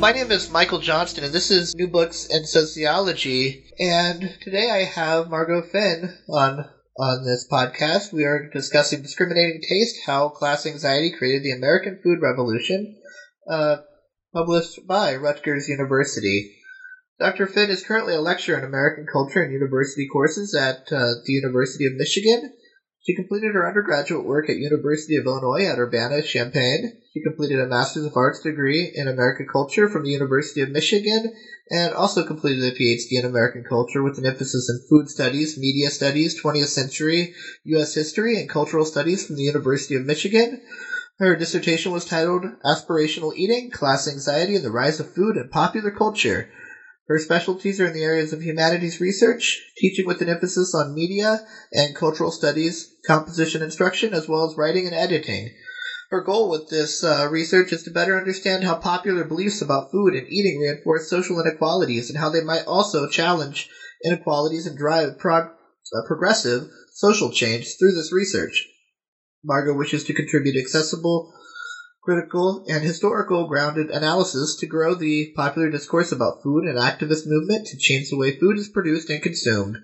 My name is Michael Johnston, and this is New Books in Sociology. And today I have Margot Finn on on this podcast. We are discussing discriminating taste: how class anxiety created the American food revolution, uh, published by Rutgers University. Dr. Finn is currently a lecturer in American culture and university courses at uh, the University of Michigan she completed her undergraduate work at University of Illinois at Urbana-Champaign. She completed a Master's of Arts degree in American Culture from the University of Michigan and also completed a PhD in American Culture with an emphasis in Food Studies, Media Studies, 20th Century U.S. History, and Cultural Studies from the University of Michigan. Her dissertation was titled Aspirational Eating, Class Anxiety, and the Rise of Food in Popular Culture. Her specialties are in the areas of humanities research, teaching with an emphasis on media and cultural studies, composition instruction, as well as writing and editing. Her goal with this uh, research is to better understand how popular beliefs about food and eating reinforce social inequalities and how they might also challenge inequalities and drive prog- uh, progressive social change through this research. Margot wishes to contribute accessible critical, and historical grounded analysis to grow the popular discourse about food and activist movement to change the way food is produced and consumed.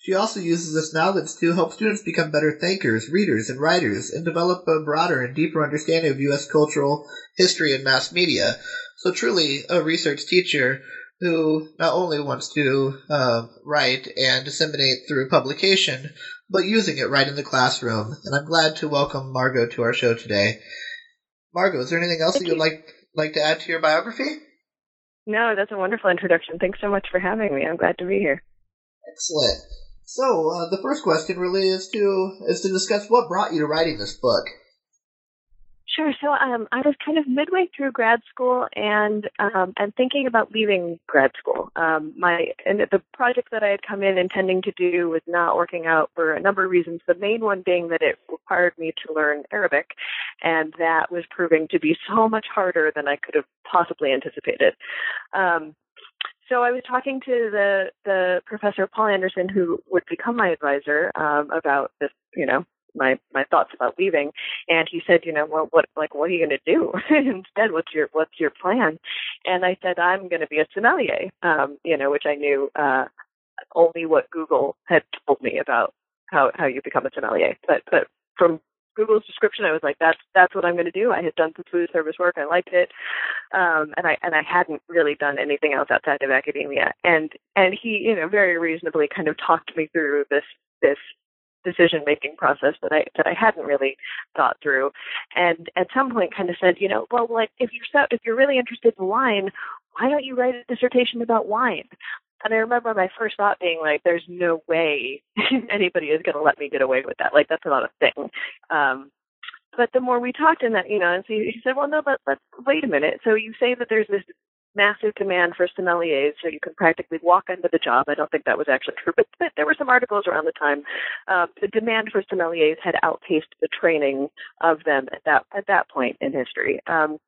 She also uses this knowledge to help students become better thinkers, readers, and writers, and develop a broader and deeper understanding of U.S. cultural history and mass media. So, truly, a research teacher who not only wants to uh, write and disseminate through publication, but using it right in the classroom. And I'm glad to welcome Margot to our show today. Margot, is there anything else Thank that you'd you. like like to add to your biography? No, that's a wonderful introduction. Thanks so much for having me. I'm glad to be here. Excellent. So uh, the first question really is to is to discuss what brought you to writing this book. Sure. So um, I was kind of midway through grad school and um, and thinking about leaving grad school. Um, my and the project that I had come in intending to do was not working out for a number of reasons. The main one being that it required me to learn Arabic, and that was proving to be so much harder than I could have possibly anticipated. Um, so I was talking to the the professor Paul Anderson, who would become my advisor, um, about this, you know, my my thoughts about leaving. And he said you know well what like what are you going to do instead? What's your what's your plan? And i said i'm going to be a sommelier um you know which i knew uh only what google had told me about how how you become a sommelier. But but from Google's description, I was like, "That's that's what I'm going to do." I had done some food service work, I liked it, um, and I and I hadn't really done anything else outside of academia. And and he, you know, very reasonably kind of talked me through this this decision making process that I that I hadn't really thought through, and at some point kind of said, you know, well, like if you're so if you're really interested in wine, why don't you write a dissertation about wine? And I remember my first thought being like, there's no way anybody is going to let me get away with that. Like that's not a thing. Um, but the more we talked in that, you know, and so he said, well, no, but let's wait a minute. So you say that there's this massive demand for sommeliers, so you can practically walk into the job. I don't think that was actually true, but, but there were some articles around the time. Uh, the demand for sommeliers had outpaced the training of them at that at that point in history. Um,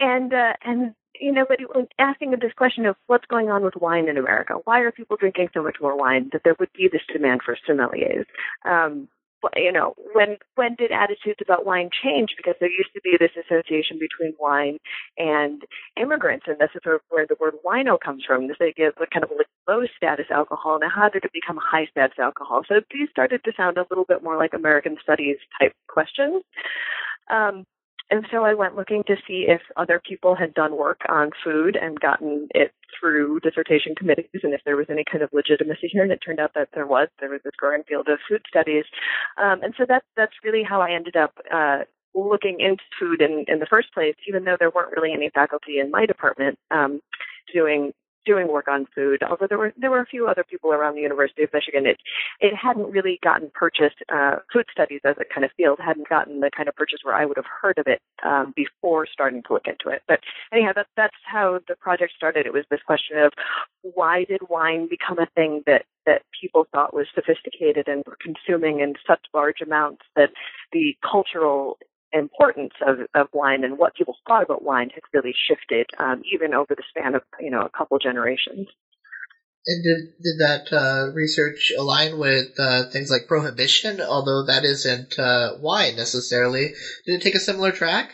and uh, and you know, but asking this question of what's going on with wine in America, why are people drinking so much more wine? That there would be this demand for sommeliers. Um, you know, when when did attitudes about wine change? Because there used to be this association between wine and immigrants, and this is where the word wino comes from. This idea of kind of low status alcohol. Now, how did it become high status alcohol? So these started to sound a little bit more like American studies type questions. Um, and so I went looking to see if other people had done work on food and gotten it through dissertation committees and if there was any kind of legitimacy here. And it turned out that there was. There was this growing field of food studies. Um, and so that's, that's really how I ended up uh, looking into food in, in the first place, even though there weren't really any faculty in my department um, doing doing work on food. Although there were there were a few other people around the University of Michigan. It it hadn't really gotten purchased. Uh, food studies as a kind of field hadn't gotten the kind of purchase where I would have heard of it um, before starting to look into it. But anyhow, that that's how the project started. It was this question of why did wine become a thing that that people thought was sophisticated and were consuming in such large amounts that the cultural importance of, of wine and what people thought about wine has really shifted um, even over the span of you know a couple generations. And did did that uh, research align with uh, things like prohibition? Although that isn't uh, wine necessarily, did it take a similar track?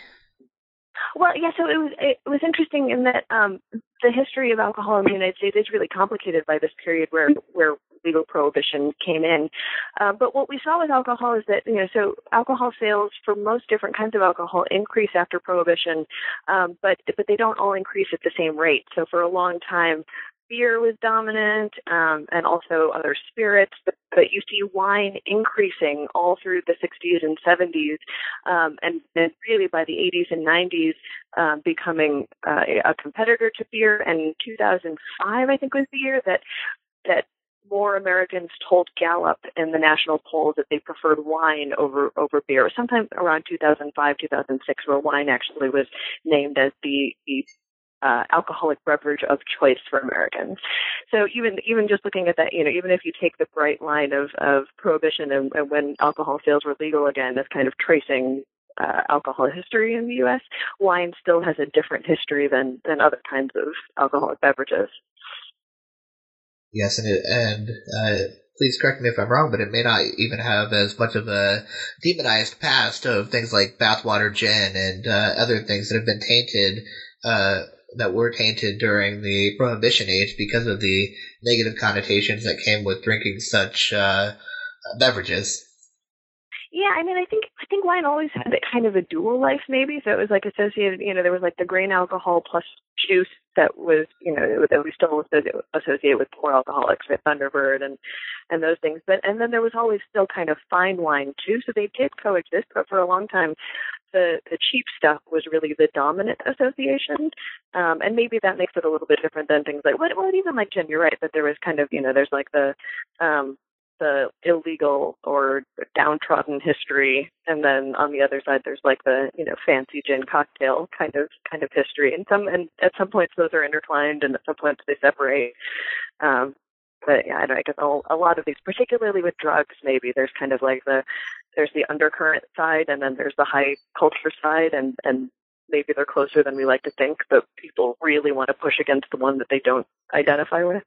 Well, yeah. So it was it was interesting in that um, the history of alcohol in the United States is really complicated by this period where where legal prohibition came in. Uh, but what we saw with alcohol is that, you know, so alcohol sales for most different kinds of alcohol increase after prohibition, um, but, but they don't all increase at the same rate. So for a long time, beer was dominant um, and also other spirits, but, but you see wine increasing all through the 60s and 70s, um, and then really by the 80s and 90s um, becoming uh, a competitor to beer. And 2005, I think, was the year that that more Americans told Gallup in the national polls that they preferred wine over over beer. Sometime around 2005, 2006, where wine actually was named as the, the uh, alcoholic beverage of choice for Americans. So even even just looking at that, you know, even if you take the bright line of of prohibition and, and when alcohol sales were legal again, as kind of tracing uh, alcohol history in the U.S., wine still has a different history than than other kinds of alcoholic beverages. Yes, and it, and uh, please correct me if I'm wrong, but it may not even have as much of a demonized past of things like bathwater gin and uh, other things that have been tainted, uh, that were tainted during the Prohibition age because of the negative connotations that came with drinking such uh, beverages. Yeah, I mean, I think I think wine always had kind of a dual life, maybe. So it was like associated, you know, there was like the grain alcohol plus juice that was, you know, that we still associate with poor alcoholics, with Thunderbird and and those things. But and then there was always still kind of fine wine too. So they did coexist, but for a long time, the the cheap stuff was really the dominant association. Um, and maybe that makes it a little bit different than things like well, even like gin. You're right, but there was kind of you know there's like the um the illegal or downtrodden history. And then on the other side there's like the you know fancy gin cocktail kind of kind of history. And some and at some points those are intertwined and at some points they separate. Um but yeah i know i guess a lot of these particularly with drugs maybe there's kind of like the there's the undercurrent side and then there's the high culture side and and maybe they're closer than we like to think but people really want to push against the one that they don't identify with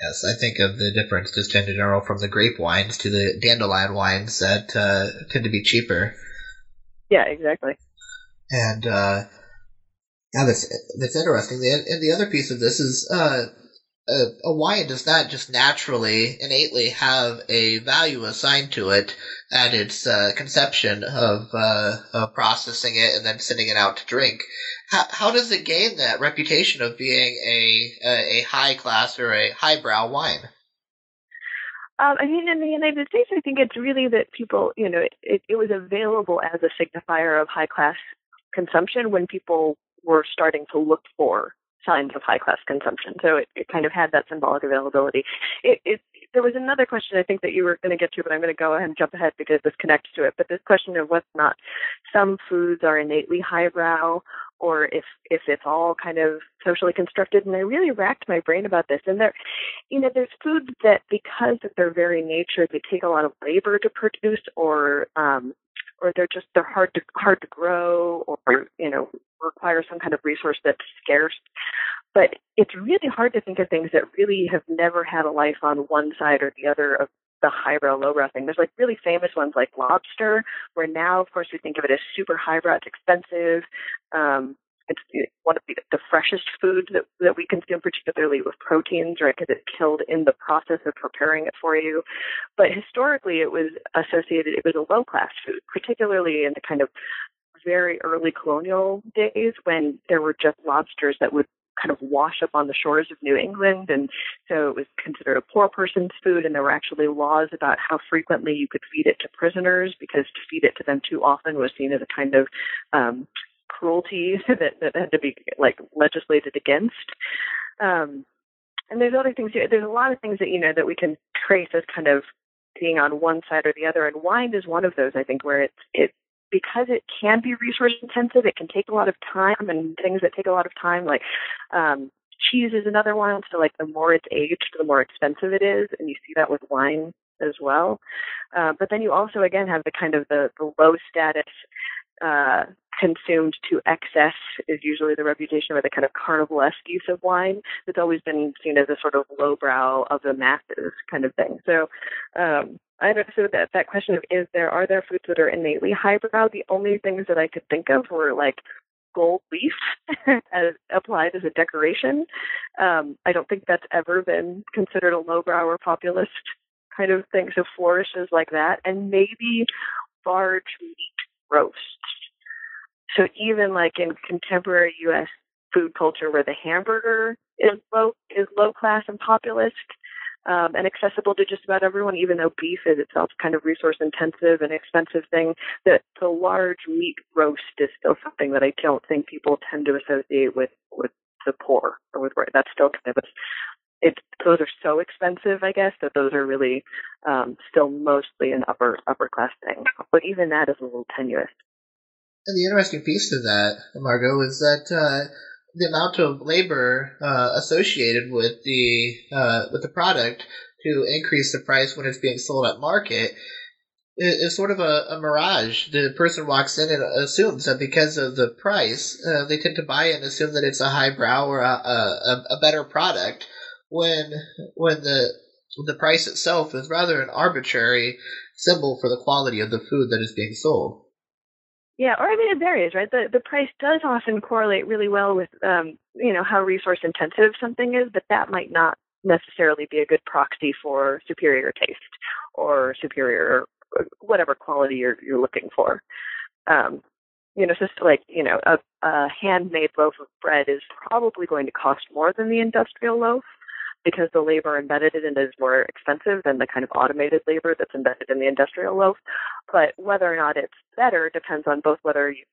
Yes, I think of the difference just in general from the grape wines to the dandelion wines that uh, tend to be cheaper. Yeah, exactly. And uh, yeah, that's that's interesting. And the other piece of this is uh, a, a wine does not just naturally, innately have a value assigned to it at its uh, conception of, uh, of processing it and then sending it out to drink. How, how does it gain that reputation of being a, a, a high class or a highbrow wine? Um, I mean, in the United States, I think it's really that people, you know, it, it was available as a signifier of high class consumption when people were starting to look for signs of high class consumption. So it, it kind of had that symbolic availability. It, it, there was another question I think that you were going to get to, but I'm going to go ahead and jump ahead because this connects to it. But this question of or not some foods are innately highbrow or if if it's all kind of socially constructed and I really racked my brain about this and there you know there's foods that because of their very nature they take a lot of labor to produce or um or they're just they're hard to hard to grow or you know require some kind of resource that's scarce. But it's really hard to think of things that really have never had a life on one side or the other of the high highbrow lowbrow thing. There's like really famous ones like lobster, where now of course we think of it as super highbrow, it's expensive. Um, it's one of the, the freshest foods that, that we consume, particularly with proteins, right? Because it's killed in the process of preparing it for you. But historically, it was associated, it was a low class food, particularly in the kind of very early colonial days when there were just lobsters that would kind of wash up on the shores of New England. And so it was considered a poor person's food. And there were actually laws about how frequently you could feed it to prisoners because to feed it to them too often was seen as a kind of um, cruelty that, that had to be like legislated against. Um, and there's other things. There's a lot of things that you know that we can trace as kind of being on one side or the other, and wine is one of those. I think where it's it because it can be resource intensive. It can take a lot of time, and things that take a lot of time, like um, cheese, is another one. So like the more it's aged, the more expensive it is, and you see that with wine as well. Uh, but then you also again have the kind of the, the low status uh, consumed to excess is usually the reputation or the kind of carnivalesque use of wine that's always been seen as a sort of lowbrow of the masses kind of thing. So um, I don't so that that question of is there are there foods that are innately highbrow? The only things that I could think of were like gold leaf as applied as a decoration. Um, I don't think that's ever been considered a lowbrow or populist kind of thing. So flourishes like that, and maybe large meat roasts. So even like in contemporary U.S. food culture, where the hamburger is low is low class and populist, um, and accessible to just about everyone, even though beef is itself kind of resource intensive and expensive thing, that the large meat roast is still something that I don't think people tend to associate with with the poor or with that's still kind of a it those are so expensive, I guess, that those are really um, still mostly an upper upper class thing. But even that is a little tenuous. And the interesting piece to that, Margot, is that uh, the amount of labor uh, associated with the uh, with the product to increase the price when it's being sold at market is sort of a, a, mirage. The person walks in and assumes that because of the price, uh, they tend to buy it and assume that it's a highbrow or a, a, a better product when when the the price itself is rather an arbitrary symbol for the quality of the food that is being sold. Yeah, or I mean it varies, right? The the price does often correlate really well with um, you know, how resource intensive something is, but that might not necessarily be a good proxy for superior taste or superior whatever quality you're you're looking for. Um, you know, just like, you know, a, a handmade loaf of bread is probably going to cost more than the industrial loaf because the labor embedded in it is more expensive than the kind of automated labor that's embedded in the industrial loaf. But whether or not it's better depends on both whether you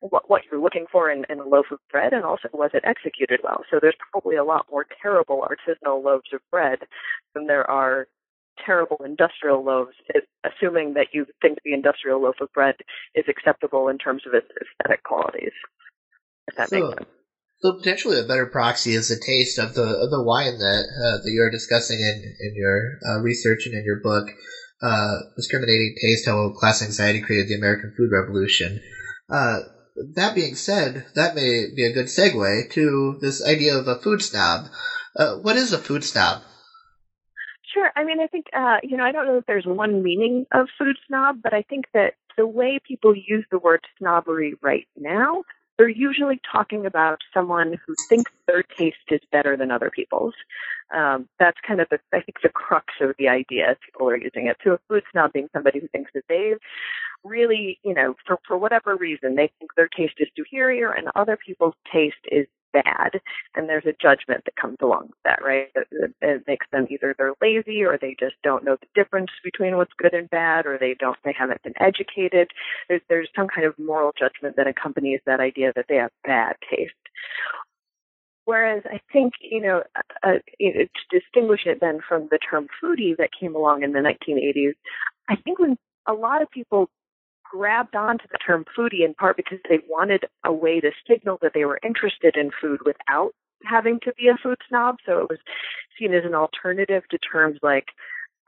what, what you're looking for in, in a loaf of bread and also was it executed well. So there's probably a lot more terrible artisanal loaves of bread than there are terrible industrial loaves, assuming that you think the industrial loaf of bread is acceptable in terms of its aesthetic qualities. If that so, makes sense. So potentially a better proxy is the taste of the of the wine that uh, that you're discussing in in your uh, research and in your book, uh, discriminating taste: how class anxiety created the American food revolution. Uh, that being said, that may be a good segue to this idea of a food snob. Uh, what is a food snob? Sure. I mean, I think uh, you know I don't know if there's one meaning of food snob, but I think that the way people use the word snobbery right now they're usually talking about someone who thinks their taste is better than other people's. Um, that's kind of the, I think, the crux of the idea as people are using it. So a food snob being somebody who thinks that they've really, you know, for, for whatever reason, they think their taste is superior and other people's taste is bad and there's a judgment that comes along with that right? It, it, makes them either they're lazy or they just don't know the difference between what's good and bad or they don't they haven't been educated. There's there's some kind of moral judgment that accompanies that idea that they have bad taste. Whereas I think, you know, uh, uh you know, to distinguish it then from the term foodie that came along in the 1980s, I think when a lot of people grabbed onto the term foodie in part because they wanted a way to signal that they were interested in food without having to be a food snob. So it was seen as an alternative to terms like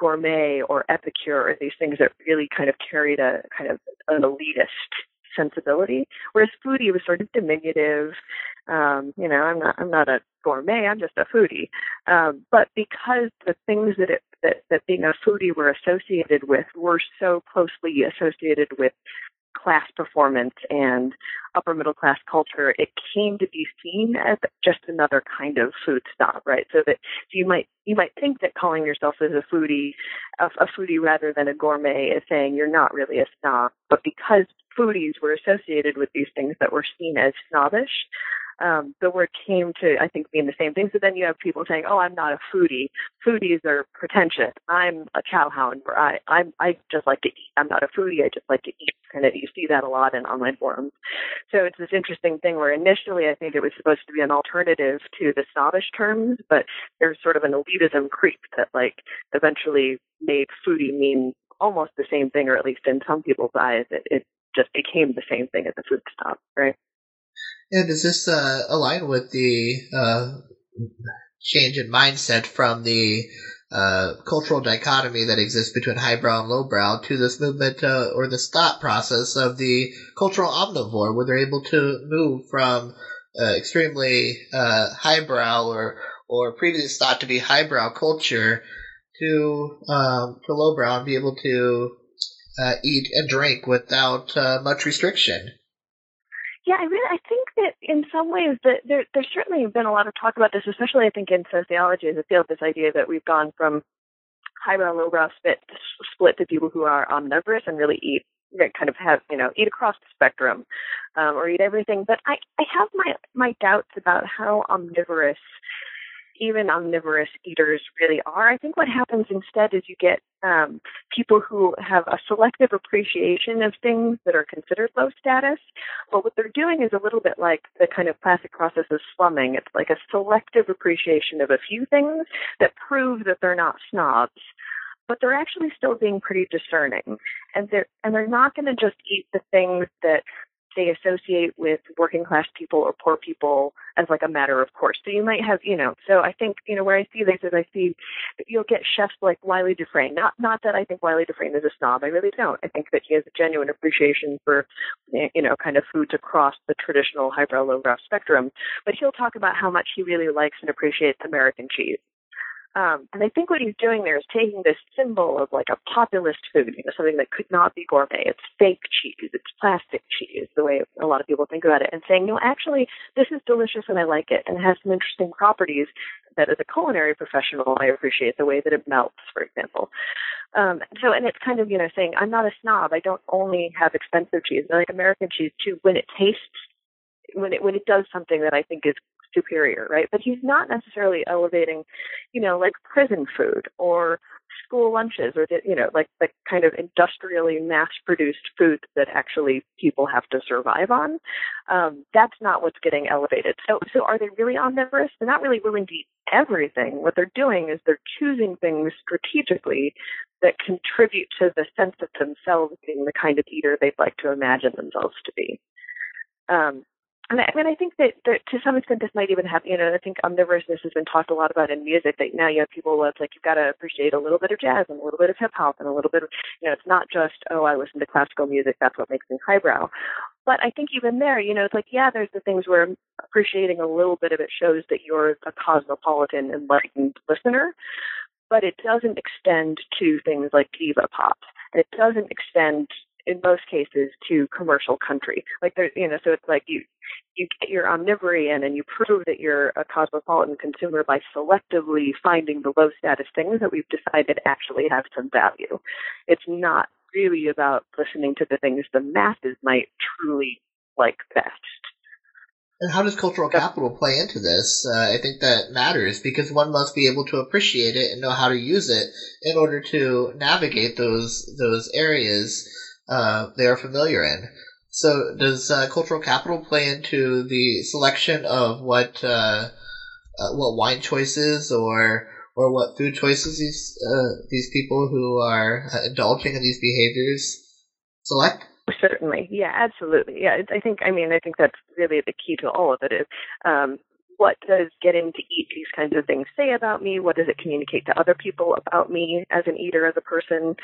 gourmet or epicure or these things that really kind of carried a kind of an elitist sensibility. Whereas foodie was sort of diminutive. Um, you know, I'm not I'm not a gourmet, I'm just a foodie. Um, but because the things that it that, that being a foodie were associated with were so closely associated with class performance and upper middle class culture, it came to be seen as just another kind of food snob, right? So that so you might you might think that calling yourself as a foodie, a, a foodie rather than a gourmet, is saying you're not really a snob, but because foodies were associated with these things that were seen as snobbish, um, the word came to, I think, mean the same thing. So then you have people saying, "Oh, I'm not a foodie. Foodies are pretentious. I'm a chowhound, or I, I'm, I just like to eat. I'm not a foodie. I just like to eat." Kind of, you see that a lot in online forums. So it's this interesting thing where initially I think it was supposed to be an alternative to the snobbish terms, but there's sort of an elitism creep that like eventually made foodie mean almost the same thing, or at least in some people's eyes, it, it just became the same thing as a food snob, right? And does this uh, align with the uh, change in mindset from the uh, cultural dichotomy that exists between highbrow and lowbrow to this movement uh, or this thought process of the cultural omnivore, where they're able to move from uh, extremely uh, highbrow or or previously thought to be highbrow culture to um, to lowbrow and be able to eat and drink without much restriction. Yeah, I really I think that in some ways that there there's certainly been a lot of talk about this, especially I think in sociology as a field, this idea that we've gone from highbrow, lowbrow split split to people who are omnivorous and really eat kind of have you know eat across the spectrum um, or eat everything. But I I have my my doubts about how omnivorous even omnivorous eaters really are. I think what happens instead is you get um, people who have a selective appreciation of things that are considered low status. But what they're doing is a little bit like the kind of classic process of slumming. It's like a selective appreciation of a few things that prove that they're not snobs but they're actually still being pretty discerning and they're and they're not going to just eat the things that they associate with working class people or poor people as like a matter of course. So you might have, you know, so I think, you know, where I see this is I see you'll get chefs like Wylie Dufresne. Not not that I think Wylie Dufresne is a snob. I really don't. I think that he has a genuine appreciation for you know, kind of foods across the traditional highbrow lowbrow spectrum. But he'll talk about how much he really likes and appreciates American cheese. Um, and I think what he's doing there is taking this symbol of like a populist food, you know, something that could not be gourmet. It's fake cheese, it's plastic cheese, the way a lot of people think about it, and saying, no, actually, this is delicious and I like it and it has some interesting properties that as a culinary professional I appreciate the way that it melts, for example. Um, so, and it's kind of, you know, saying, I'm not a snob. I don't only have expensive cheese. I like American cheese too when it tastes when it when it does something that I think is superior, right? But he's not necessarily elevating, you know, like prison food or school lunches or the, you know, like the kind of industrially mass-produced food that actually people have to survive on. Um, that's not what's getting elevated. So, so are they really omnivorous? They're not really willing to eat everything. What they're doing is they're choosing things strategically that contribute to the sense of themselves being the kind of eater they'd like to imagine themselves to be. Um, and I, mean, I think that, that to some extent this might even have, you know, I think omnivorousness has been talked a lot about in music. That now you have people it's like you've got to appreciate a little bit of jazz and a little bit of hip hop and a little bit of, you know, it's not just oh I listen to classical music that's what makes me highbrow. But I think even there, you know, it's like yeah, there's the things where appreciating a little bit of it shows that you're a cosmopolitan, enlightened listener. But it doesn't extend to things like diva pop. And it doesn't extend in most cases to commercial country. Like there, you know, so it's like you you get your omnivory in and you prove that you're a cosmopolitan consumer by selectively finding the low status things that we've decided actually have some value. It's not really about listening to the things the masses might truly like best. And how does cultural capital play into this? Uh, I think that matters because one must be able to appreciate it and know how to use it in order to navigate those those areas uh, they are familiar in. So, does uh, cultural capital play into the selection of what uh, uh what wine choices or or what food choices these uh, these people who are uh, indulging in these behaviors select? Certainly, yeah, absolutely, yeah. I think, I mean, I think that's really the key to all of it is um, what does getting to eat these kinds of things say about me? What does it communicate to other people about me as an eater, as a person?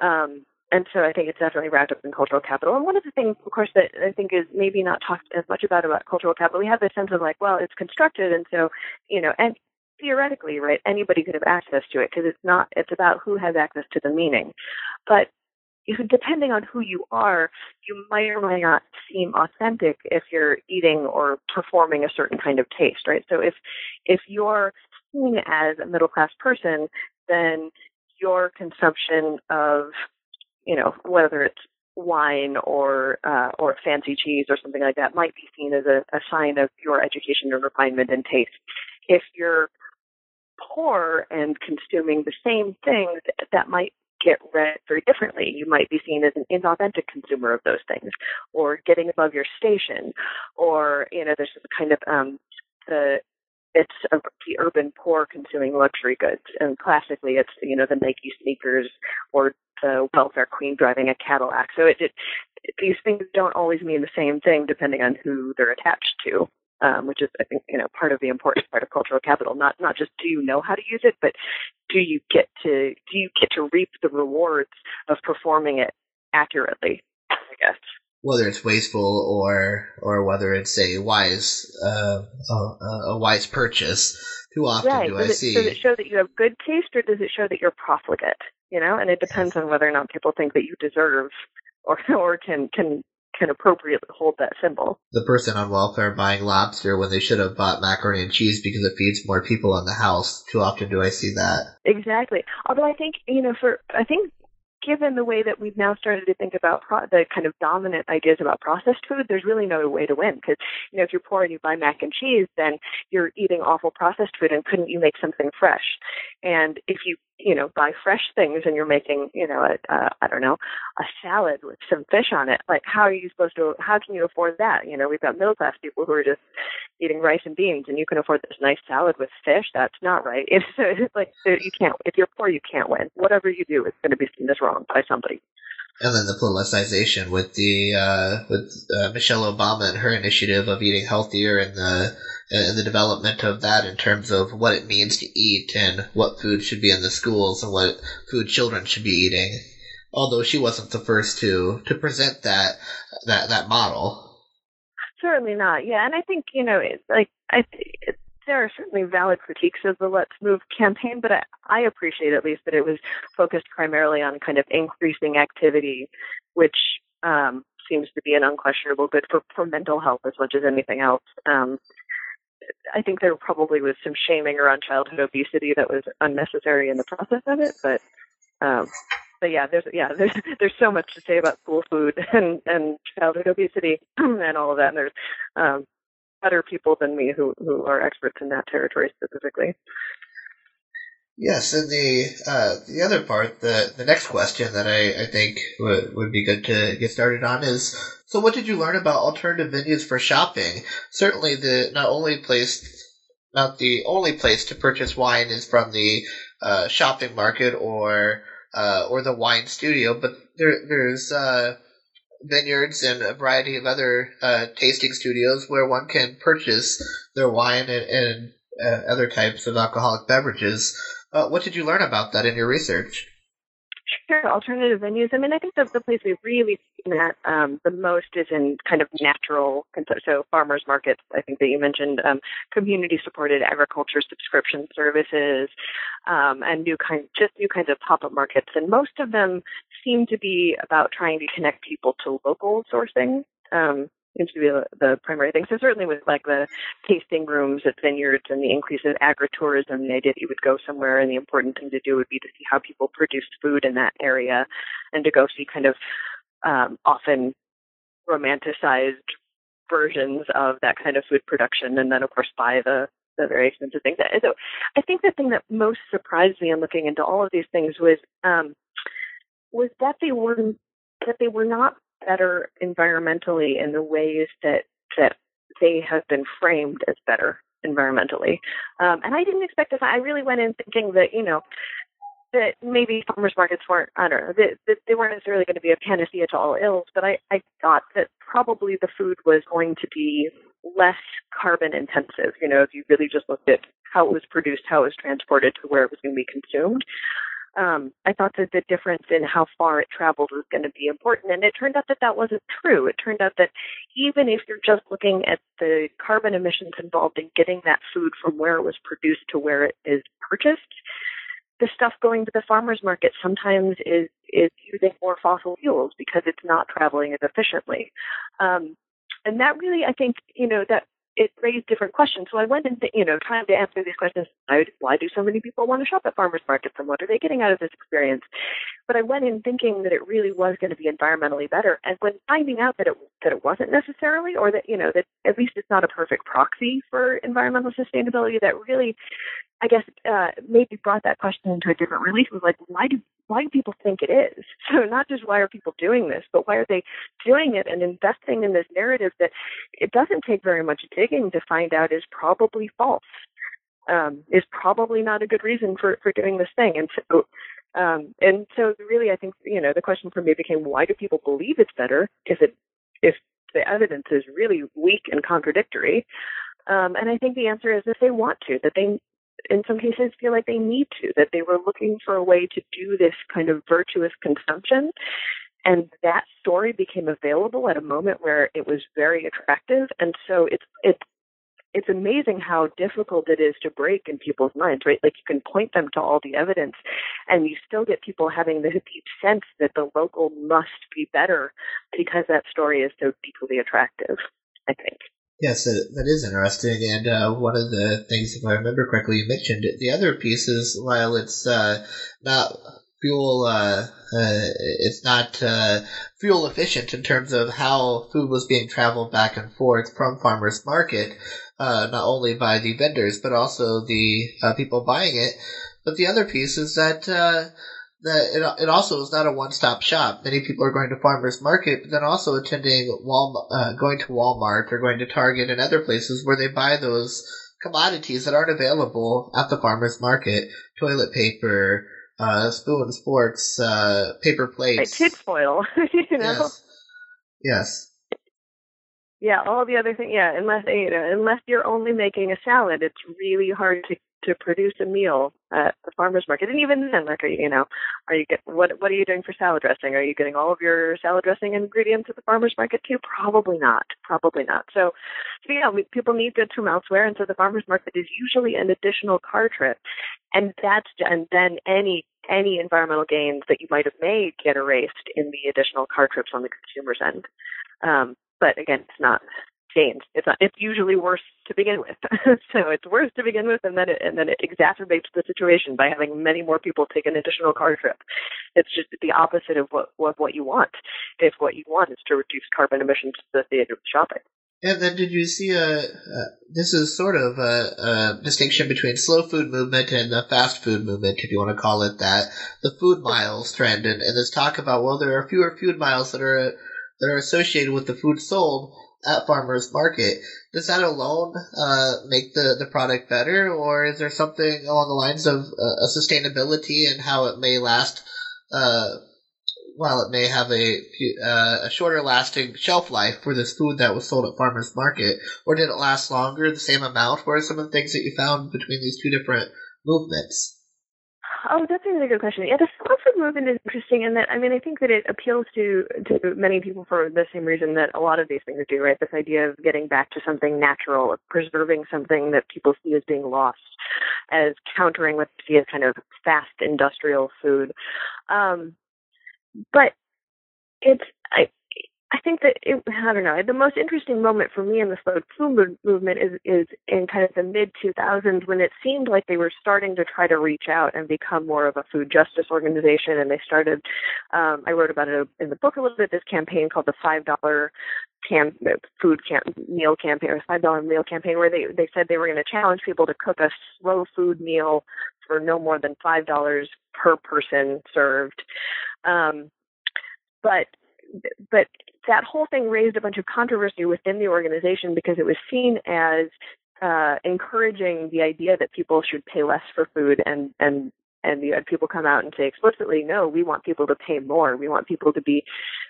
Um, and so I think it's definitely wrapped up in cultural capital. And one of the things, of course, that I think is maybe not talked as much about about cultural capital, we have this sense of like, well, it's constructed, and so you know, and theoretically, right, anybody could have access to it because it's not. It's about who has access to the meaning, but depending on who you are, you might or might not seem authentic if you're eating or performing a certain kind of taste, right? So if if you're seen as a middle class person, then your consumption of you know, whether it's wine or uh, or fancy cheese or something like that might be seen as a, a sign of your education and refinement and taste. If you're poor and consuming the same things, that might get read very differently. You might be seen as an inauthentic consumer of those things, or getting above your station, or you know, there's kind of um, the it's a, the urban poor consuming luxury goods, and classically, it's you know the Nike sneakers or the welfare queen driving a Cadillac. So it, it these things don't always mean the same thing depending on who they're attached to um, which is I think you know part of the important part of cultural capital. Not not just do you know how to use it, but do you get to do you get to reap the rewards of performing it accurately? I guess whether it's wasteful or or whether it's a wise uh, a, a wise purchase. Too often right. do does I it, see. Does it show that you have good taste, or does it show that you're profligate? You know, and it depends on whether or not people think that you deserve or or can can can appropriately hold that symbol. The person on welfare buying lobster when they should have bought macaroni and cheese because it feeds more people in the house. Too often do I see that. Exactly. Although I think, you know, for, I think given the way that we've now started to think about pro- the kind of dominant ideas about processed food, there's really no way to win because you know if you're poor and you buy mac and cheese, then you're eating awful processed food, and couldn't you make something fresh? And if you you know buy fresh things and you're making you know a, a I don't know a salad with some fish on it, like how are you supposed to? How can you afford that? You know we've got middle class people who are just eating rice and beans, and you can afford this nice salad with fish. That's not right. It's, it's like you can't. If you're poor, you can't win. Whatever you do, it's going to be seen as wrong by somebody. And then the politicization with the uh, with uh, Michelle Obama and her initiative of eating healthier and the and the development of that in terms of what it means to eat and what food should be in the schools and what food children should be eating. Although she wasn't the first to to present that that that model. Certainly not. Yeah, and I think you know, it's like I. It, there are certainly valid critiques of the Let's Move campaign, but I, I appreciate at least that it was focused primarily on kind of increasing activity, which um, seems to be an unquestionable good for, for mental health as much as anything else. Um, I think there probably was some shaming around childhood obesity that was unnecessary in the process of it, but um, but yeah, there's yeah there's there's so much to say about school food and and childhood obesity and all of that. And there's um, better people than me who who are experts in that territory specifically. Yes, and the uh, the other part, the the next question that I, I think would, would be good to get started on is so what did you learn about alternative venues for shopping? Certainly the not only place not the only place to purchase wine is from the uh, shopping market or uh, or the wine studio, but there there's uh, vineyards and a variety of other uh, tasting studios where one can purchase their wine and, and uh, other types of alcoholic beverages. Uh, what did you learn about that in your research? Sure, alternative venues. I mean, I think the, the place we've really seen that um, the most is in kind of natural, so farmers markets. I think that you mentioned um, community-supported agriculture subscription services, um, and new kind, just new kinds of pop-up markets. And most of them seem to be about trying to connect people to local sourcing. Um, seems to be the, the primary thing. So certainly with like the tasting rooms at vineyards and the increase of agritourism, the idea that you would go somewhere and the important thing to do would be to see how people produced food in that area and to go see kind of um, often romanticized versions of that kind of food production and then of course buy the the very expensive things. So I think the thing that most surprised me in looking into all of these things was um, was that they were that they were not better environmentally in the ways that that they have been framed as better environmentally. Um, and I didn't expect this. I really went in thinking that you know that maybe farmers markets weren't I don't know that, that they weren't necessarily going to be a panacea to all ills, but I I thought that probably the food was going to be less carbon intensive. You know, if you really just looked at how it was produced, how it was transported to where it was going to be consumed um, I thought that the difference in how far it traveled was going to be important. And it turned out that that wasn't true. It turned out that even if you're just looking at the carbon emissions involved in getting that food from where it was produced to where it is purchased, the stuff going to the farmers market sometimes is is using more fossil fuels because it's not traveling as efficiently. Um, and that really, I think, you know, that it raised different questions. So I went and, you know, trying to answer these questions. Why, why do so many people want to shop at farmers markets and what are they getting out of this experience? But I went in thinking that it really was going to be environmentally better. And when finding out that it, that it wasn't necessarily, or that, you know, that at least it's not a perfect proxy for environmental sustainability, that really I guess uh, maybe brought that question into a different release Was like, why do why do people think it is? So not just why are people doing this, but why are they doing it and investing in this narrative that it doesn't take very much digging to find out is probably false, um, is probably not a good reason for for doing this thing. And so um, and so really, I think you know the question for me became, why do people believe it's better if it if the evidence is really weak and contradictory? Um, and I think the answer is that they want to, that they in some cases feel like they need to, that they were looking for a way to do this kind of virtuous consumption. And that story became available at a moment where it was very attractive. And so it's, it's, it's amazing how difficult it is to break in people's minds, right? Like you can point them to all the evidence and you still get people having the deep sense that the local must be better because that story is so deeply attractive, I think. Yes, that is interesting. And uh, one of the things, if I remember correctly, you mentioned the other piece is while it's uh, not fuel, uh, uh it's not uh, fuel efficient in terms of how food was being traveled back and forth from farmers market, uh, not only by the vendors but also the people buying it. But the other piece is that that it, it also is not a one-stop shop. Many people are going to farmers market, but then also attending Walmart, uh, going to Walmart or going to Target and other places where they buy those commodities that aren't available at the farmers market: toilet paper, uh, spoons, forks, uh, paper plates, like foil. you know. Yes. yes. Yeah, all the other things. Yeah, unless you know, unless you're only making a salad, it's really hard to to produce a meal at the farmers market. And even then, like, are you, you know, are you get what what are you doing for salad dressing? Are you getting all of your salad dressing ingredients at the farmers market too? Probably not. Probably not. So, so yeah, we, people need goods from elsewhere, and so the farmers market is usually an additional car trip, and that's and then any any environmental gains that you might have made get erased in the additional car trips on the consumer's end. Um, but again, it's not gains. It's not, it's usually worse to begin with. so it's worse to begin with, and then it and then it exacerbates the situation by having many more people take an additional car trip. It's just the opposite of what of what you want. If what you want is to reduce carbon emissions associated with shopping. And then did you see a, this is sort of a, a, distinction between slow food movement and the fast food movement, if you want to call it that, the food miles trend, and, and this talk about, well, there are fewer food miles that are, that are associated with the food sold, at farmers market. Does that alone uh, make the, the product better, or is there something along the lines of uh, sustainability and how it may last? Uh, while it may have a, uh, a shorter lasting shelf life for this food that was sold at farmers market, or did it last longer, the same amount? What are some of the things that you found between these two different movements? Oh, that's a really good question. Yeah, the movement is interesting in that I mean I think that it appeals to to many people for the same reason that a lot of these things do, right? This idea of getting back to something natural, of preserving something that people see as being lost, as countering what they see as kind of fast industrial food. Um, but it's I I think that it, I don't know. The most interesting moment for me in the slow food movement is is in kind of the mid 2000s when it seemed like they were starting to try to reach out and become more of a food justice organization, and they started. Um, I wrote about it in the book a little bit. This campaign called the five dollar food camp meal campaign or five dollar meal campaign where they they said they were going to challenge people to cook a slow food meal for no more than five dollars per person served. Um, but but that whole thing raised a bunch of controversy within the organization because it was seen as uh, encouraging the idea that people should pay less for food and and and you had people come out and say explicitly, no, we want people to pay more. We want people to be,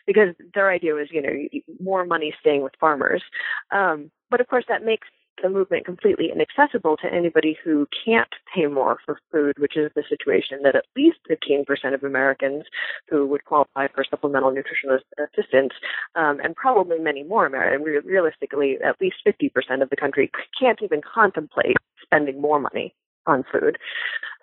because their idea was, you know, more money staying with farmers. Um, but of course, that makes the movement completely inaccessible to anybody who can't pay more for food, which is the situation that at least 15% of Americans who would qualify for supplemental nutritional assistance, um, and probably many more, Americans, realistically, at least 50% of the country can't even contemplate spending more money on food.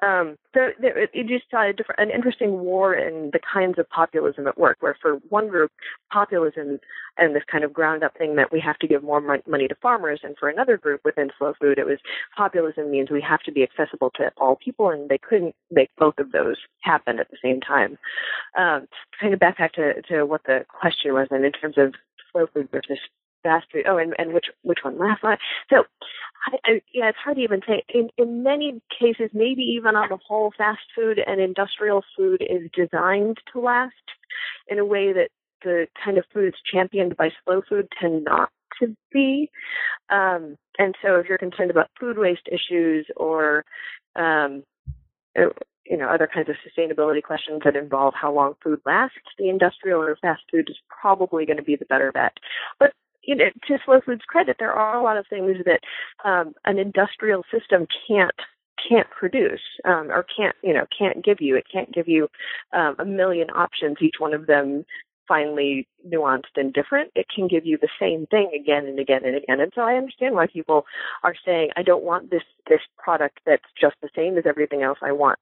Um, so it, it just saw a different, an interesting war in the kinds of populism at work, where for one group, populism and this kind of ground up thing that we have to give more money to farmers, and for another group within slow food, it was populism means we have to be accessible to all people, and they couldn't make both of those happen at the same time. Um, kind of backpack to, to what the question was, and in terms of slow food versus fast food. Oh, and, and which which one last night? So, I, I, yeah, it's hard to even say. In in many cases, maybe even on the whole, fast food and industrial food is designed to last in a way that the kind of foods championed by slow food tend not to be. Um, and so, if you're concerned about food waste issues or um, uh, you know other kinds of sustainability questions that involve how long food lasts, the industrial or fast food is probably going to be the better bet. But you know, to Slow Food's credit, there are a lot of things that um, an industrial system can't can't produce um, or can't you know can't give you. It can't give you um, a million options, each one of them finely nuanced and different. It can give you the same thing again and again and again. And so I understand why people are saying, I don't want this this product that's just the same as everything else. I want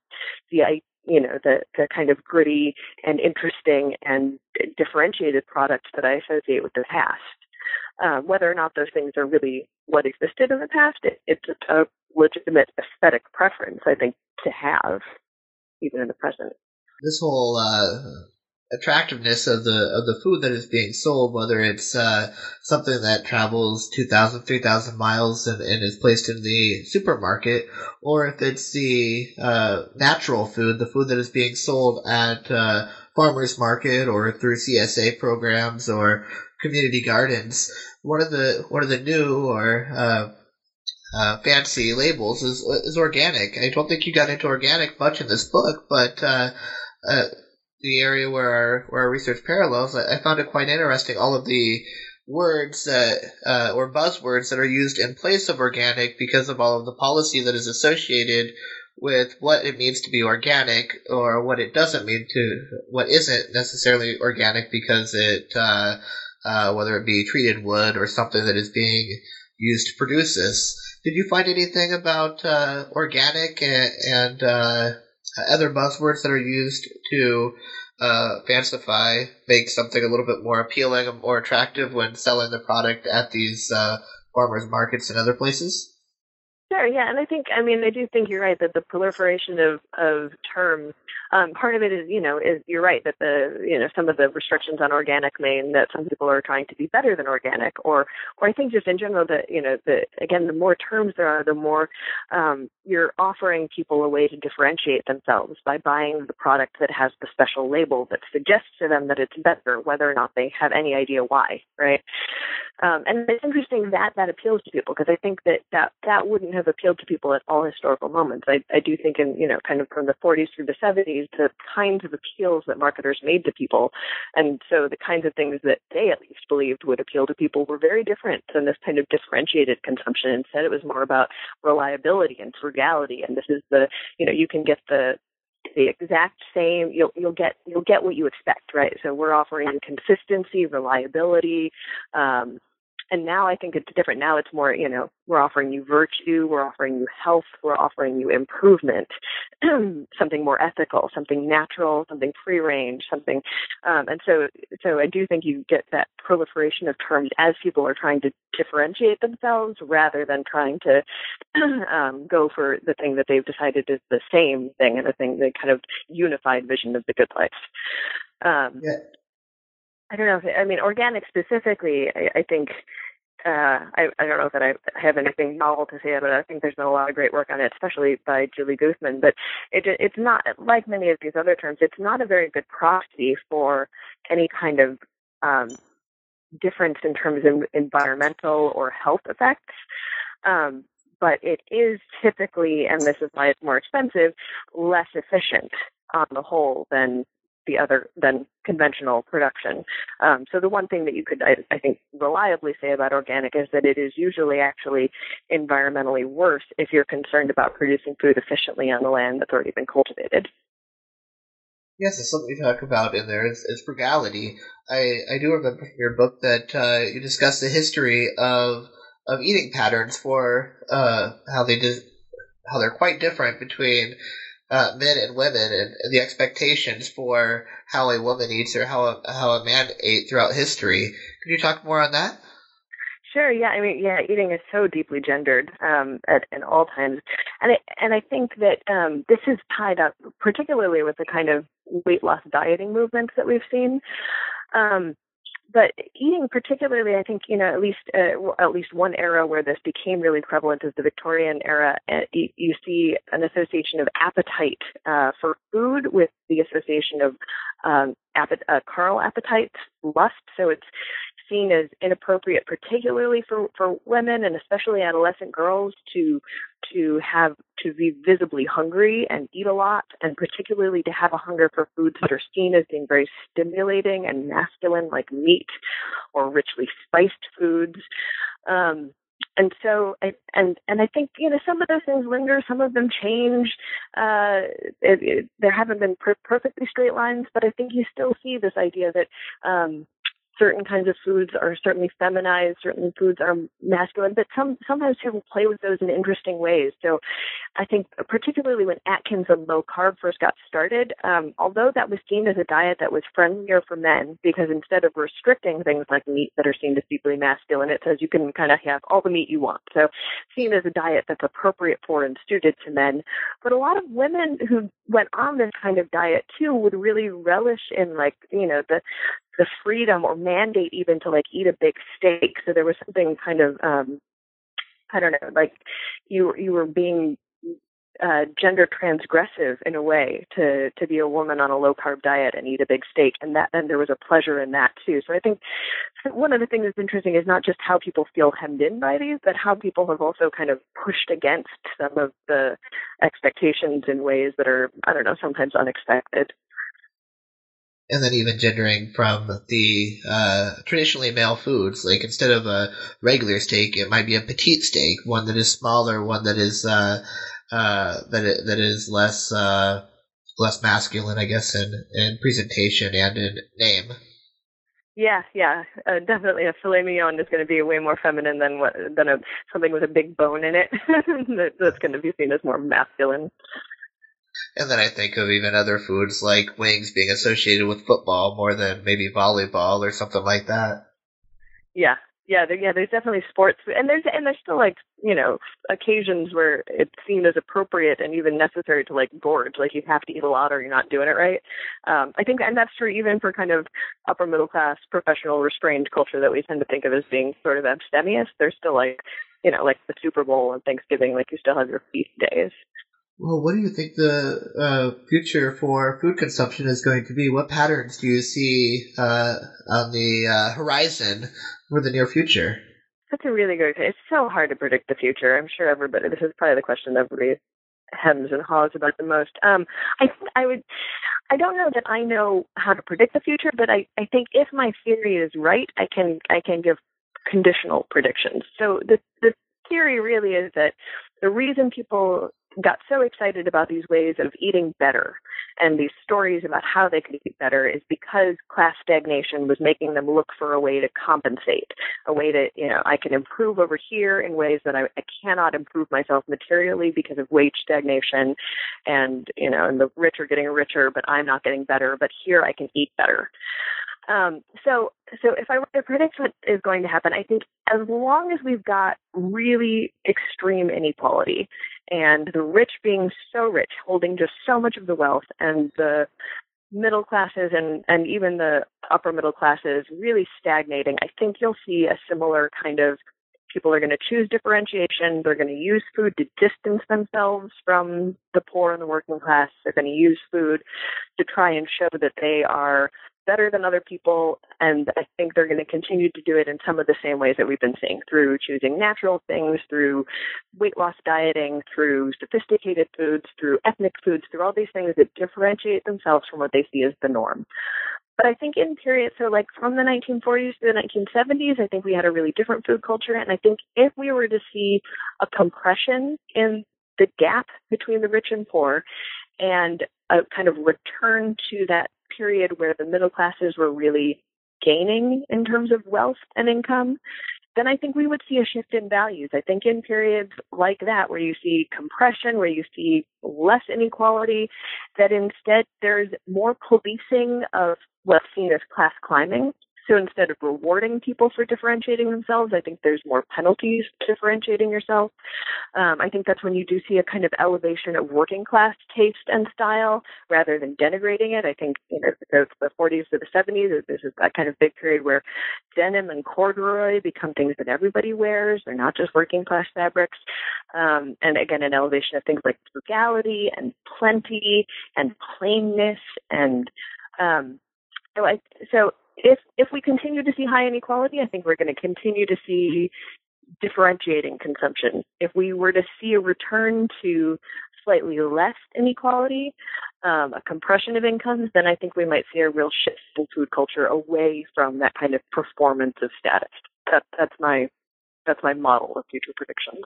the I you know the the kind of gritty and interesting and differentiated products that I associate with the past. Um, whether or not those things are really what existed in the past, it, it's a legitimate aesthetic preference, I think, to have, even in the present. This whole uh, attractiveness of the of the food that is being sold, whether it's uh, something that travels 2,000, 3,000 miles and, and, is placed in the supermarket, or if it's the uh, natural food, the food that is being sold at uh, farmers market or through CSA programs or community gardens. One of the one of the new or uh, uh, fancy labels is is organic. I don't think you got into organic much in this book, but uh, uh, the area where our where our research parallels, I, I, found it quite interesting. All of the words that uh, or buzzwords that are used in place of organic because of all of the policy that is associated with what it means to be organic or what it doesn't mean to what isn't necessarily organic because it uh, uh, whether it be treated wood or something that is being used to produce this. Did you find anything about uh, organic and, and uh, other buzzwords that are used to uh, fancify, make something a little bit more appealing and more attractive when selling the product at these uh, farmers markets and other places? Sure, yeah, and I think I mean I do think you're right that the proliferation of of terms um, part of it is, you know, is you're right that the, you know, some of the restrictions on organic mean that some people are trying to be better than organic, or, or I think just in general that, you know, again, the more terms there are, the more um, you're offering people a way to differentiate themselves by buying the product that has the special label that suggests to them that it's better, whether or not they have any idea why, right? Um, and it's interesting that that appeals to people because I think that, that that wouldn't have appealed to people at all historical moments. I, I do think in, you know, kind of from the 40s through the 70s, the kinds of appeals that marketers made to people, and so the kinds of things that they at least believed would appeal to people were very different than this kind of differentiated consumption. Instead, it was more about reliability and frugality, and this is the, you know, you can get the the exact same you'll you'll get you'll get what you expect right so we're offering consistency reliability um, and now I think it's different. Now it's more, you know, we're offering you virtue, we're offering you health, we're offering you improvement, something more ethical, something natural, something free range, something. Um, and so, so I do think you get that proliferation of terms as people are trying to differentiate themselves rather than trying to um, go for the thing that they've decided is the same thing and the thing, the kind of unified vision of the good life. Um, yeah. I don't know. If, I mean, organic specifically, I, I think uh, I, I don't know that I have anything novel to say about it. I think there's been a lot of great work on it, especially by Julie Guthman. But it, it's not like many of these other terms. It's not a very good proxy for any kind of um, difference in terms of environmental or health effects. Um, but it is typically, and this is why it's more expensive, less efficient on the whole than the other than conventional production. Um, so the one thing that you could, I, I, think, reliably say about organic is that it is usually actually environmentally worse if you're concerned about producing food efficiently on the land that's already been cultivated. Yes, it's something we talk about in there is, is frugality. I, I do remember from your book that uh, you discuss the history of of eating patterns for uh, how they did how they're quite different between uh, men and women and, the expectations for how a woman eats or how a, how a man ate throughout history. Can you talk more on that? Sure. Yeah. I mean, yeah, eating is so deeply gendered um, at, at all times, and I, and I think that um, this is tied up particularly with the kind of weight loss dieting movements that we've seen. Um, but eating particularly i think you know at least uh, at least one era where this became really prevalent is the victorian era and you see an association of appetite uh, for food with the association of um, appet- uh, carnal appetite lust. So it's seen as inappropriate, particularly for, for women and especially adolescent girls to to have to be visibly hungry and eat a lot, and particularly to have a hunger for foods that are seen as being very stimulating and masculine, like meat or richly spiced foods. Um, and so and and I think you know some of those things linger, some of them change. Uh, it, it, there haven't been per- perfectly straight lines, but I think you still see this idea that um, certain kinds of foods are certainly feminized, certain foods are masculine, but some sometimes people play with those in interesting ways. So I think particularly when Atkins and low carb first got started, um, although that was seen as a diet that was friendlier for men, because instead of restricting things like meat that are seen as deeply masculine, it says you can kind of have all the meat you want. So seen as a diet that's appropriate for and suited to men. But a lot of women who went on this kind of diet too would really relish in like, you know, the the freedom or mandate even to like eat a big steak. So there was something kind of um I don't know, like you you were being uh, gender transgressive in a way to to be a woman on a low carb diet and eat a big steak, and that and there was a pleasure in that too. So I think one of the things that's interesting is not just how people feel hemmed in by these, but how people have also kind of pushed against some of the expectations in ways that are I don't know sometimes unexpected and then even gendering from the uh, traditionally male foods. Like instead of a regular steak, it might be a petite steak, one that is smaller, one that is uh, uh, that that is less uh, less masculine, I guess, in in presentation and in name. Yeah, yeah, uh, definitely. A filet mignon is going to be way more feminine than what than a something with a big bone in it. that, that's going to be seen as more masculine. And then I think of even other foods like wings being associated with football more than maybe volleyball or something like that. Yeah, yeah, there, yeah. There's definitely sports, and there's and there's still like you know occasions where it's seen as appropriate and even necessary to like gorge, like you have to eat a lot or you're not doing it right. Um, I think, and that's true even for kind of upper middle class, professional, restrained culture that we tend to think of as being sort of abstemious. There's still like you know like the Super Bowl and Thanksgiving, like you still have your feast days. Well, what do you think the uh, future for food consumption is going to be? What patterns do you see uh, on the uh, horizon for the near future? That's a really good. Question. It's so hard to predict the future. I'm sure everybody. This is probably the question that everybody hems and haws about the most. Um, I I would. I don't know that I know how to predict the future, but I I think if my theory is right, I can I can give conditional predictions. So the the theory really is that the reason people got so excited about these ways of eating better and these stories about how they could eat better is because class stagnation was making them look for a way to compensate, a way to, you know, I can improve over here in ways that I, I cannot improve myself materially because of wage stagnation and, you know, and the rich are getting richer, but I'm not getting better, but here I can eat better. Um, so, so if I were to predict what is going to happen, I think as long as we've got really extreme inequality and the rich being so rich, holding just so much of the wealth, and the middle classes and, and even the upper middle classes really stagnating, I think you'll see a similar kind of people are going to choose differentiation. They're going to use food to distance themselves from the poor and the working class. They're going to use food to try and show that they are better than other people. And I think they're going to continue to do it in some of the same ways that we've been seeing through choosing natural things, through weight loss dieting, through sophisticated foods, through ethnic foods, through all these things that differentiate themselves from what they see as the norm. But I think in periods, so like from the 1940s to the 1970s, I think we had a really different food culture. And I think if we were to see a compression in the gap between the rich and poor and a kind of return to that period where the middle classes were really gaining in terms of wealth and income, then I think we would see a shift in values. I think in periods like that, where you see compression, where you see less inequality, that instead there's more policing of what's seen as class climbing so instead of rewarding people for differentiating themselves, I think there's more penalties differentiating yourself. Um, I think that's when you do see a kind of elevation of working class taste and style rather than denigrating it. I think you know the, the 40s to the 70s, this is that kind of big period where denim and corduroy become things that everybody wears. They're not just working class fabrics. Um, and again, an elevation of things like frugality and plenty and plainness and um, so I, so if if we continue to see high inequality, I think we're going to continue to see differentiating consumption. If we were to see a return to slightly less inequality, um, a compression of incomes, then I think we might see a real shift in food culture away from that kind of performance of status. That, that's my that's my model of future predictions.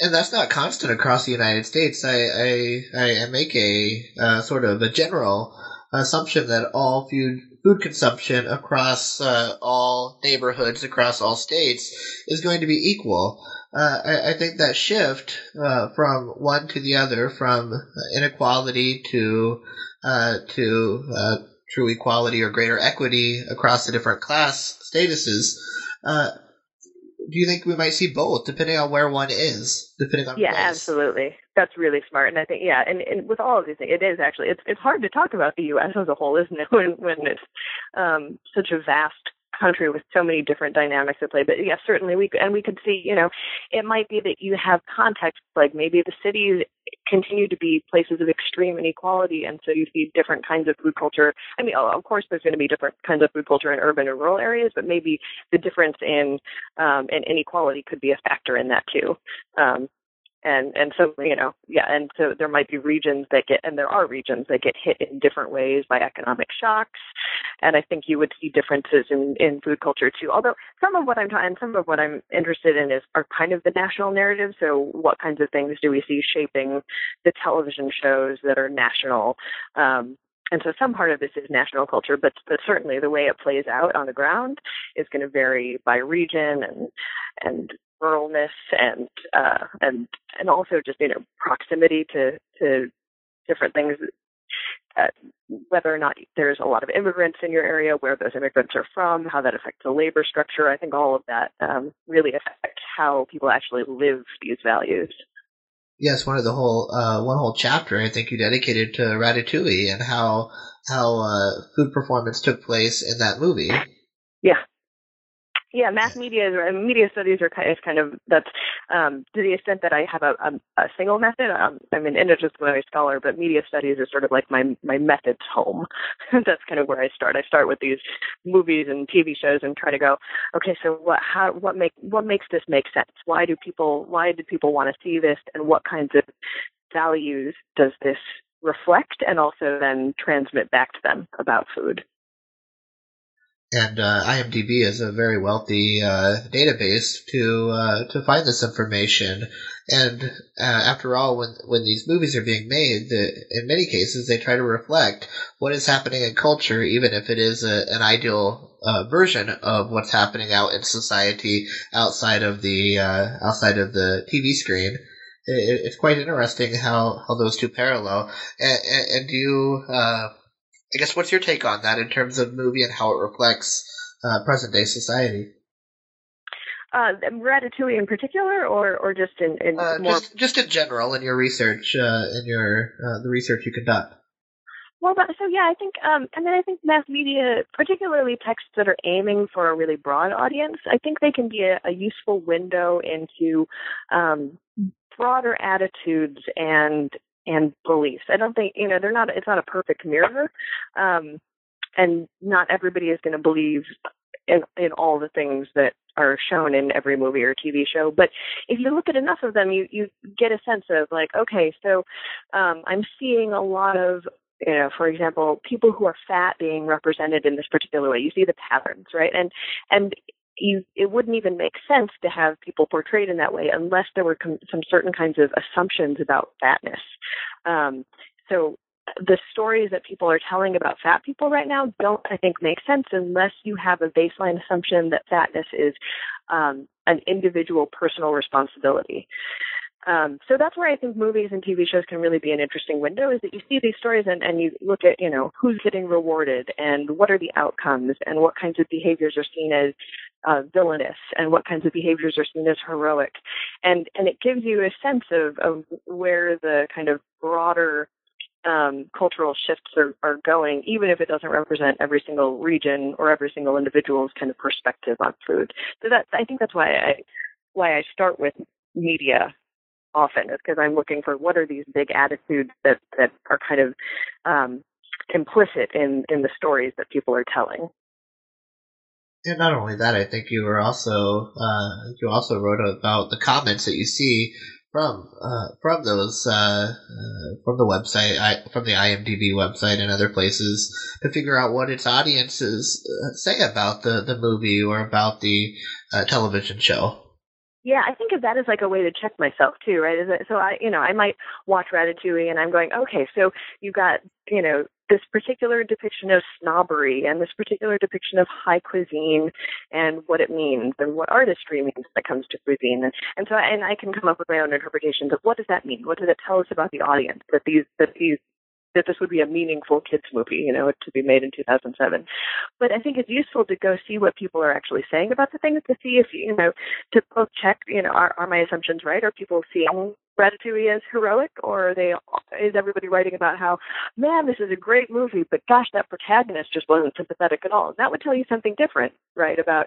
And that's not constant across the United States. I I, I make a uh, sort of a general assumption that all food food consumption across uh, all neighborhoods, across all states, is going to be equal. Uh, I, I, think that shift uh, from one to the other, from inequality to uh, to uh, true equality or greater equity across the different class statuses, uh, do you think we might see both, depending on where one is, depending on yeah, absolutely. That's really smart, and I think yeah, and, and with all of these things, it is actually it's it's hard to talk about the U.S. as a whole, isn't it? When when it's um, such a vast country with so many different dynamics at play. But yes, certainly we and we could see, you know, it might be that you have context like maybe the cities continue to be places of extreme inequality, and so you see different kinds of food culture. I mean, of course, there's going to be different kinds of food culture in urban and rural areas, but maybe the difference in um, in inequality could be a factor in that too. Um, and and so you know yeah and so there might be regions that get and there are regions that get hit in different ways by economic shocks. And i think you would see differences in in food culture too. Although some of what i'm and some of what i'm interested in is are kind of the national narrative so what kinds of things do we see shaping the television shows that are national? Um and so some part of this is national culture, but, but certainly the way it plays out on the ground is going to vary by region and and ruralness and uh, and and also just you know proximity to to different things. Uh, whether or not there's a lot of immigrants in your area, where those immigrants are from, how that affects the labor structure. I think all of that um, really affects how people actually live these values. Yes, one of the whole uh, one whole chapter I think you dedicated to Ratatouille and how how uh, food performance took place in that movie. Yeah, yeah, mass media media studies are kind of, kind of that's um, to the extent that I have a, a, a single method. Um, I'm an interdisciplinary scholar, but media studies is sort of like my my methods home. that's kind of where I start. I start with these movies and TV shows and try to go, okay, so what how what make what makes this make sense? Why do people why do people want to see this, and what kinds of values does this reflect, and also then transmit back to them about food? And uh, IMDb is a very wealthy uh, database to uh, to find this information. And uh, after all, when when these movies are being made, the, in many cases they try to reflect what is happening in culture, even if it is a, an ideal uh, version of what's happening out in society outside of the uh, outside of the TV screen. It, it's quite interesting how, how those two parallel. And, and, and do you I guess what's your take on that in terms of movie and how it reflects uh, present day society? Uh, Ratatouille in particular, or or just in, in uh, more... just just in general in your research, uh, in your uh, the research you conduct. Well, but, so yeah, I think, um, and then I think mass media, particularly texts that are aiming for a really broad audience, I think they can be a, a useful window into um, broader attitudes and and beliefs. I don't think you know they're not. It's not a perfect mirror, um, and not everybody is going to believe in in all the things that are shown in every movie or TV show. But if you look at enough of them, you you get a sense of like, okay, so um, I'm seeing a lot of you know, for example, people who are fat being represented in this particular way. You see the patterns, right? And and you, it wouldn't even make sense to have people portrayed in that way unless there were com- some certain kinds of assumptions about fatness. Um, so the stories that people are telling about fat people right now don't, I think, make sense unless you have a baseline assumption that fatness is um, an individual personal responsibility. Um, so that's where I think movies and TV shows can really be an interesting window is that you see these stories and, and you look at, you know, who's getting rewarded and what are the outcomes and what kinds of behaviors are seen as uh, villainous and what kinds of behaviors are seen as heroic. And, and it gives you a sense of, of where the kind of broader um, cultural shifts are, are going, even if it doesn't represent every single region or every single individual's kind of perspective on food. So that I think that's why I why I start with media often is because I'm looking for what are these big attitudes that that are kind of um, implicit in in the stories that people are telling. And not only that, I think you were also uh, you also wrote about the comments that you see from uh, from those uh, uh, from the website, I, from the IMDb website and other places to figure out what its audiences uh, say about the the movie or about the uh, television show. Yeah, I think of that as like a way to check myself too, right? So I, you know, I might watch Ratatouille and I'm going, okay, so you got, you know, this particular depiction of snobbery and this particular depiction of high cuisine and what it means and what artistry means that comes to cuisine. And, and so, and I can come up with my own interpretations of what does that mean? What does it tell us about the audience that these, that these that this would be a meaningful kids movie, you know, to be made in 2007. But I think it's useful to go see what people are actually saying about the things to see if you know to both check, you know, are, are my assumptions right? Are people seeing Ratatouille as heroic, or are they is everybody writing about how, man, this is a great movie, but gosh, that protagonist just wasn't sympathetic at all. And that would tell you something different, right, about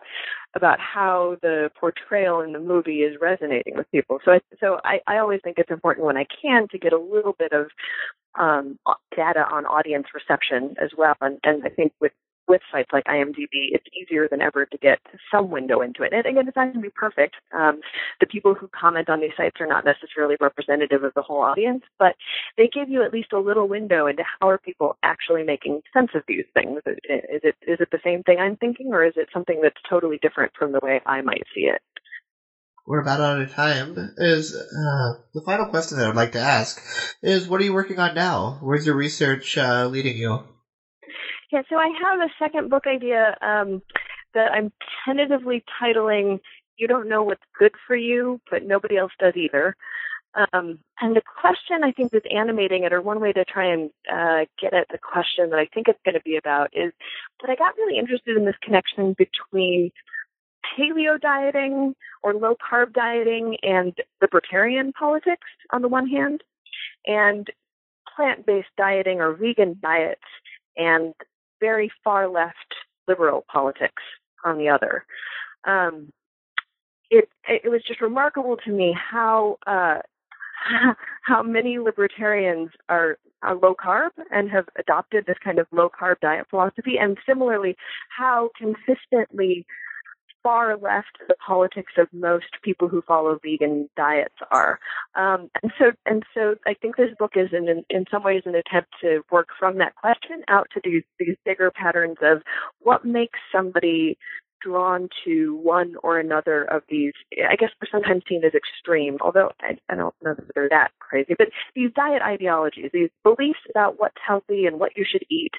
about how the portrayal in the movie is resonating with people. So, I, so I, I always think it's important when I can to get a little bit of um, data on audience reception as well. And, and I think with with sites like IMDb, it's easier than ever to get some window into it. And again, it's not going to be perfect. Um, the people who comment on these sites are not necessarily representative of the whole audience, but they give you at least a little window into how are people actually making sense of these things. Is it is it the same thing I'm thinking, or is it something that's totally different from the way I might see it? we're about out of time. Is uh, the final question that I'd like to ask is, what are you working on now? Where's your research uh, leading you? Yeah, so I have a second book idea um, that I'm tentatively titling "You Don't Know What's Good for You, but Nobody Else Does Either." Um, and the question I think that's animating it, or one way to try and uh, get at the question that I think it's going to be about, is that I got really interested in this connection between paleo dieting or low carb dieting and libertarian politics on the one hand, and plant based dieting or vegan diets and very far left liberal politics on the other. Um, it it was just remarkable to me how uh, how many libertarians are, are low carb and have adopted this kind of low carb diet philosophy, and similarly how consistently far left the politics of most people who follow vegan diets are. Um, and so, and so, I think this book is in, in, in some ways an attempt to work from that question out to these these bigger patterns of what makes somebody drawn to one or another of these, I guess are sometimes seen as extreme, although I, I don't know that they're that crazy, but these diet ideologies, these beliefs about what's healthy and what you should eat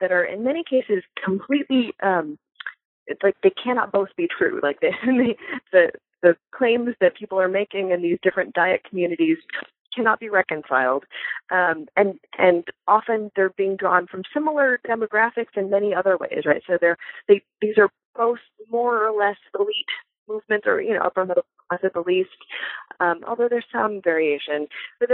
that are in many cases completely um, it's like they cannot both be true. Like they, the the claims that people are making in these different diet communities cannot be reconciled, um, and and often they're being drawn from similar demographics in many other ways, right? So they're they these are both more or less elite movements, or you know upper middle class at the least, um, although there's some variation. But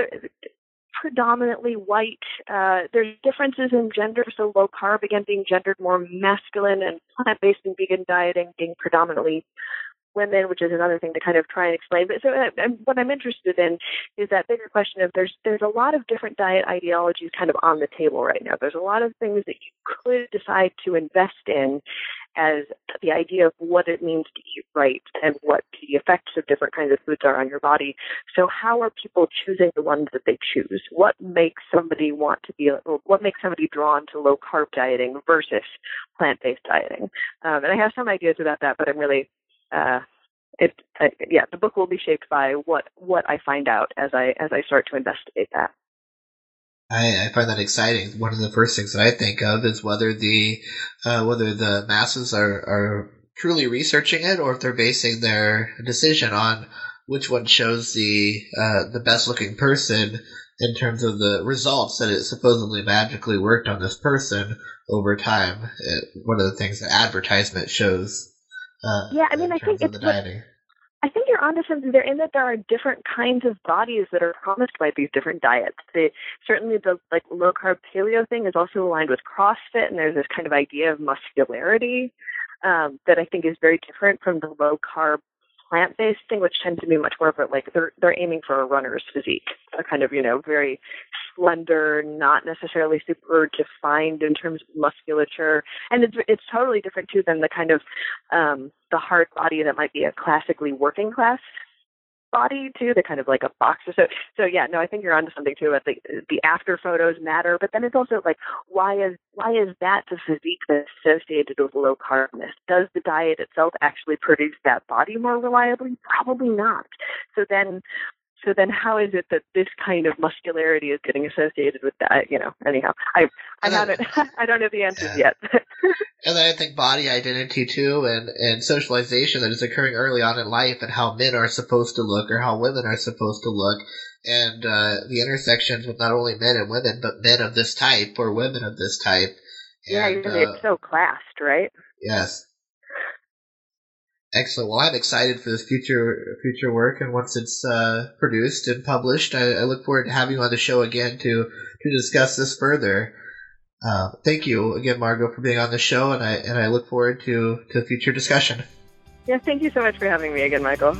predominantly white. Uh, there's differences in gender, so low carb again being gendered more masculine, and plant based and vegan dieting being predominantly women, which is another thing to kind of try and explain. But so uh, what I'm interested in is that bigger question of there's there's a lot of different diet ideologies kind of on the table right now. There's a lot of things that you could decide to invest in as the idea of what it means to eat right and what the effects of different kinds of foods are on your body. So how are people choosing the ones that they choose? What makes somebody want to be, what makes somebody drawn to low carb dieting versus plant based dieting? Um, and I have some ideas about that, but I'm really uh, it uh, yeah the book will be shaped by what what I find out as I as I start to investigate that. I, I, find that exciting. One of the first things that I think of is whether the uh, whether the masses are, are truly researching it or if they're basing their decision on which one shows the uh, the best looking person in terms of the results that it supposedly magically worked on this person over time. It, one of the things that advertisement shows. Uh, yeah, I mean, I think it's. I think you're onto something there in that there are different kinds of bodies that are promised by these different diets. They, certainly the like low carb paleo thing is also aligned with CrossFit and there's this kind of idea of muscularity um, that I think is very different from the low carb plant based thing, which tends to be much more of a like they're they're aiming for a runner's physique, a kind of you know very slender, not necessarily super defined in terms of musculature, and it's it's totally different too than the kind of um, the hard body that might be a classically working class body too. They're kind of like a box or So so yeah, no, I think you're onto something too. About the the after photos matter, but then it's also like why is why is that the physique that's associated with low carbness? Does the diet itself actually produce that body more reliably? Probably not. So then so then how is it that this kind of muscularity is getting associated with that? You know, anyhow, I I haven't I don't know the answers yeah. yet. and then I think body identity too, and and socialization that is occurring early on in life, and how men are supposed to look or how women are supposed to look, and uh, the intersections with not only men and women, but men of this type or women of this type. Yeah, and, uh, it's so classed, right? Yes. Excellent. Well, I'm excited for this future future work, and once it's uh, produced and published, I, I, look forward to having you on the show again to to discuss this further. Uh, thank you again, Margot, for being on the show, and I and I look forward to to future discussion. Yeah, thank you so much for having me again, Michael.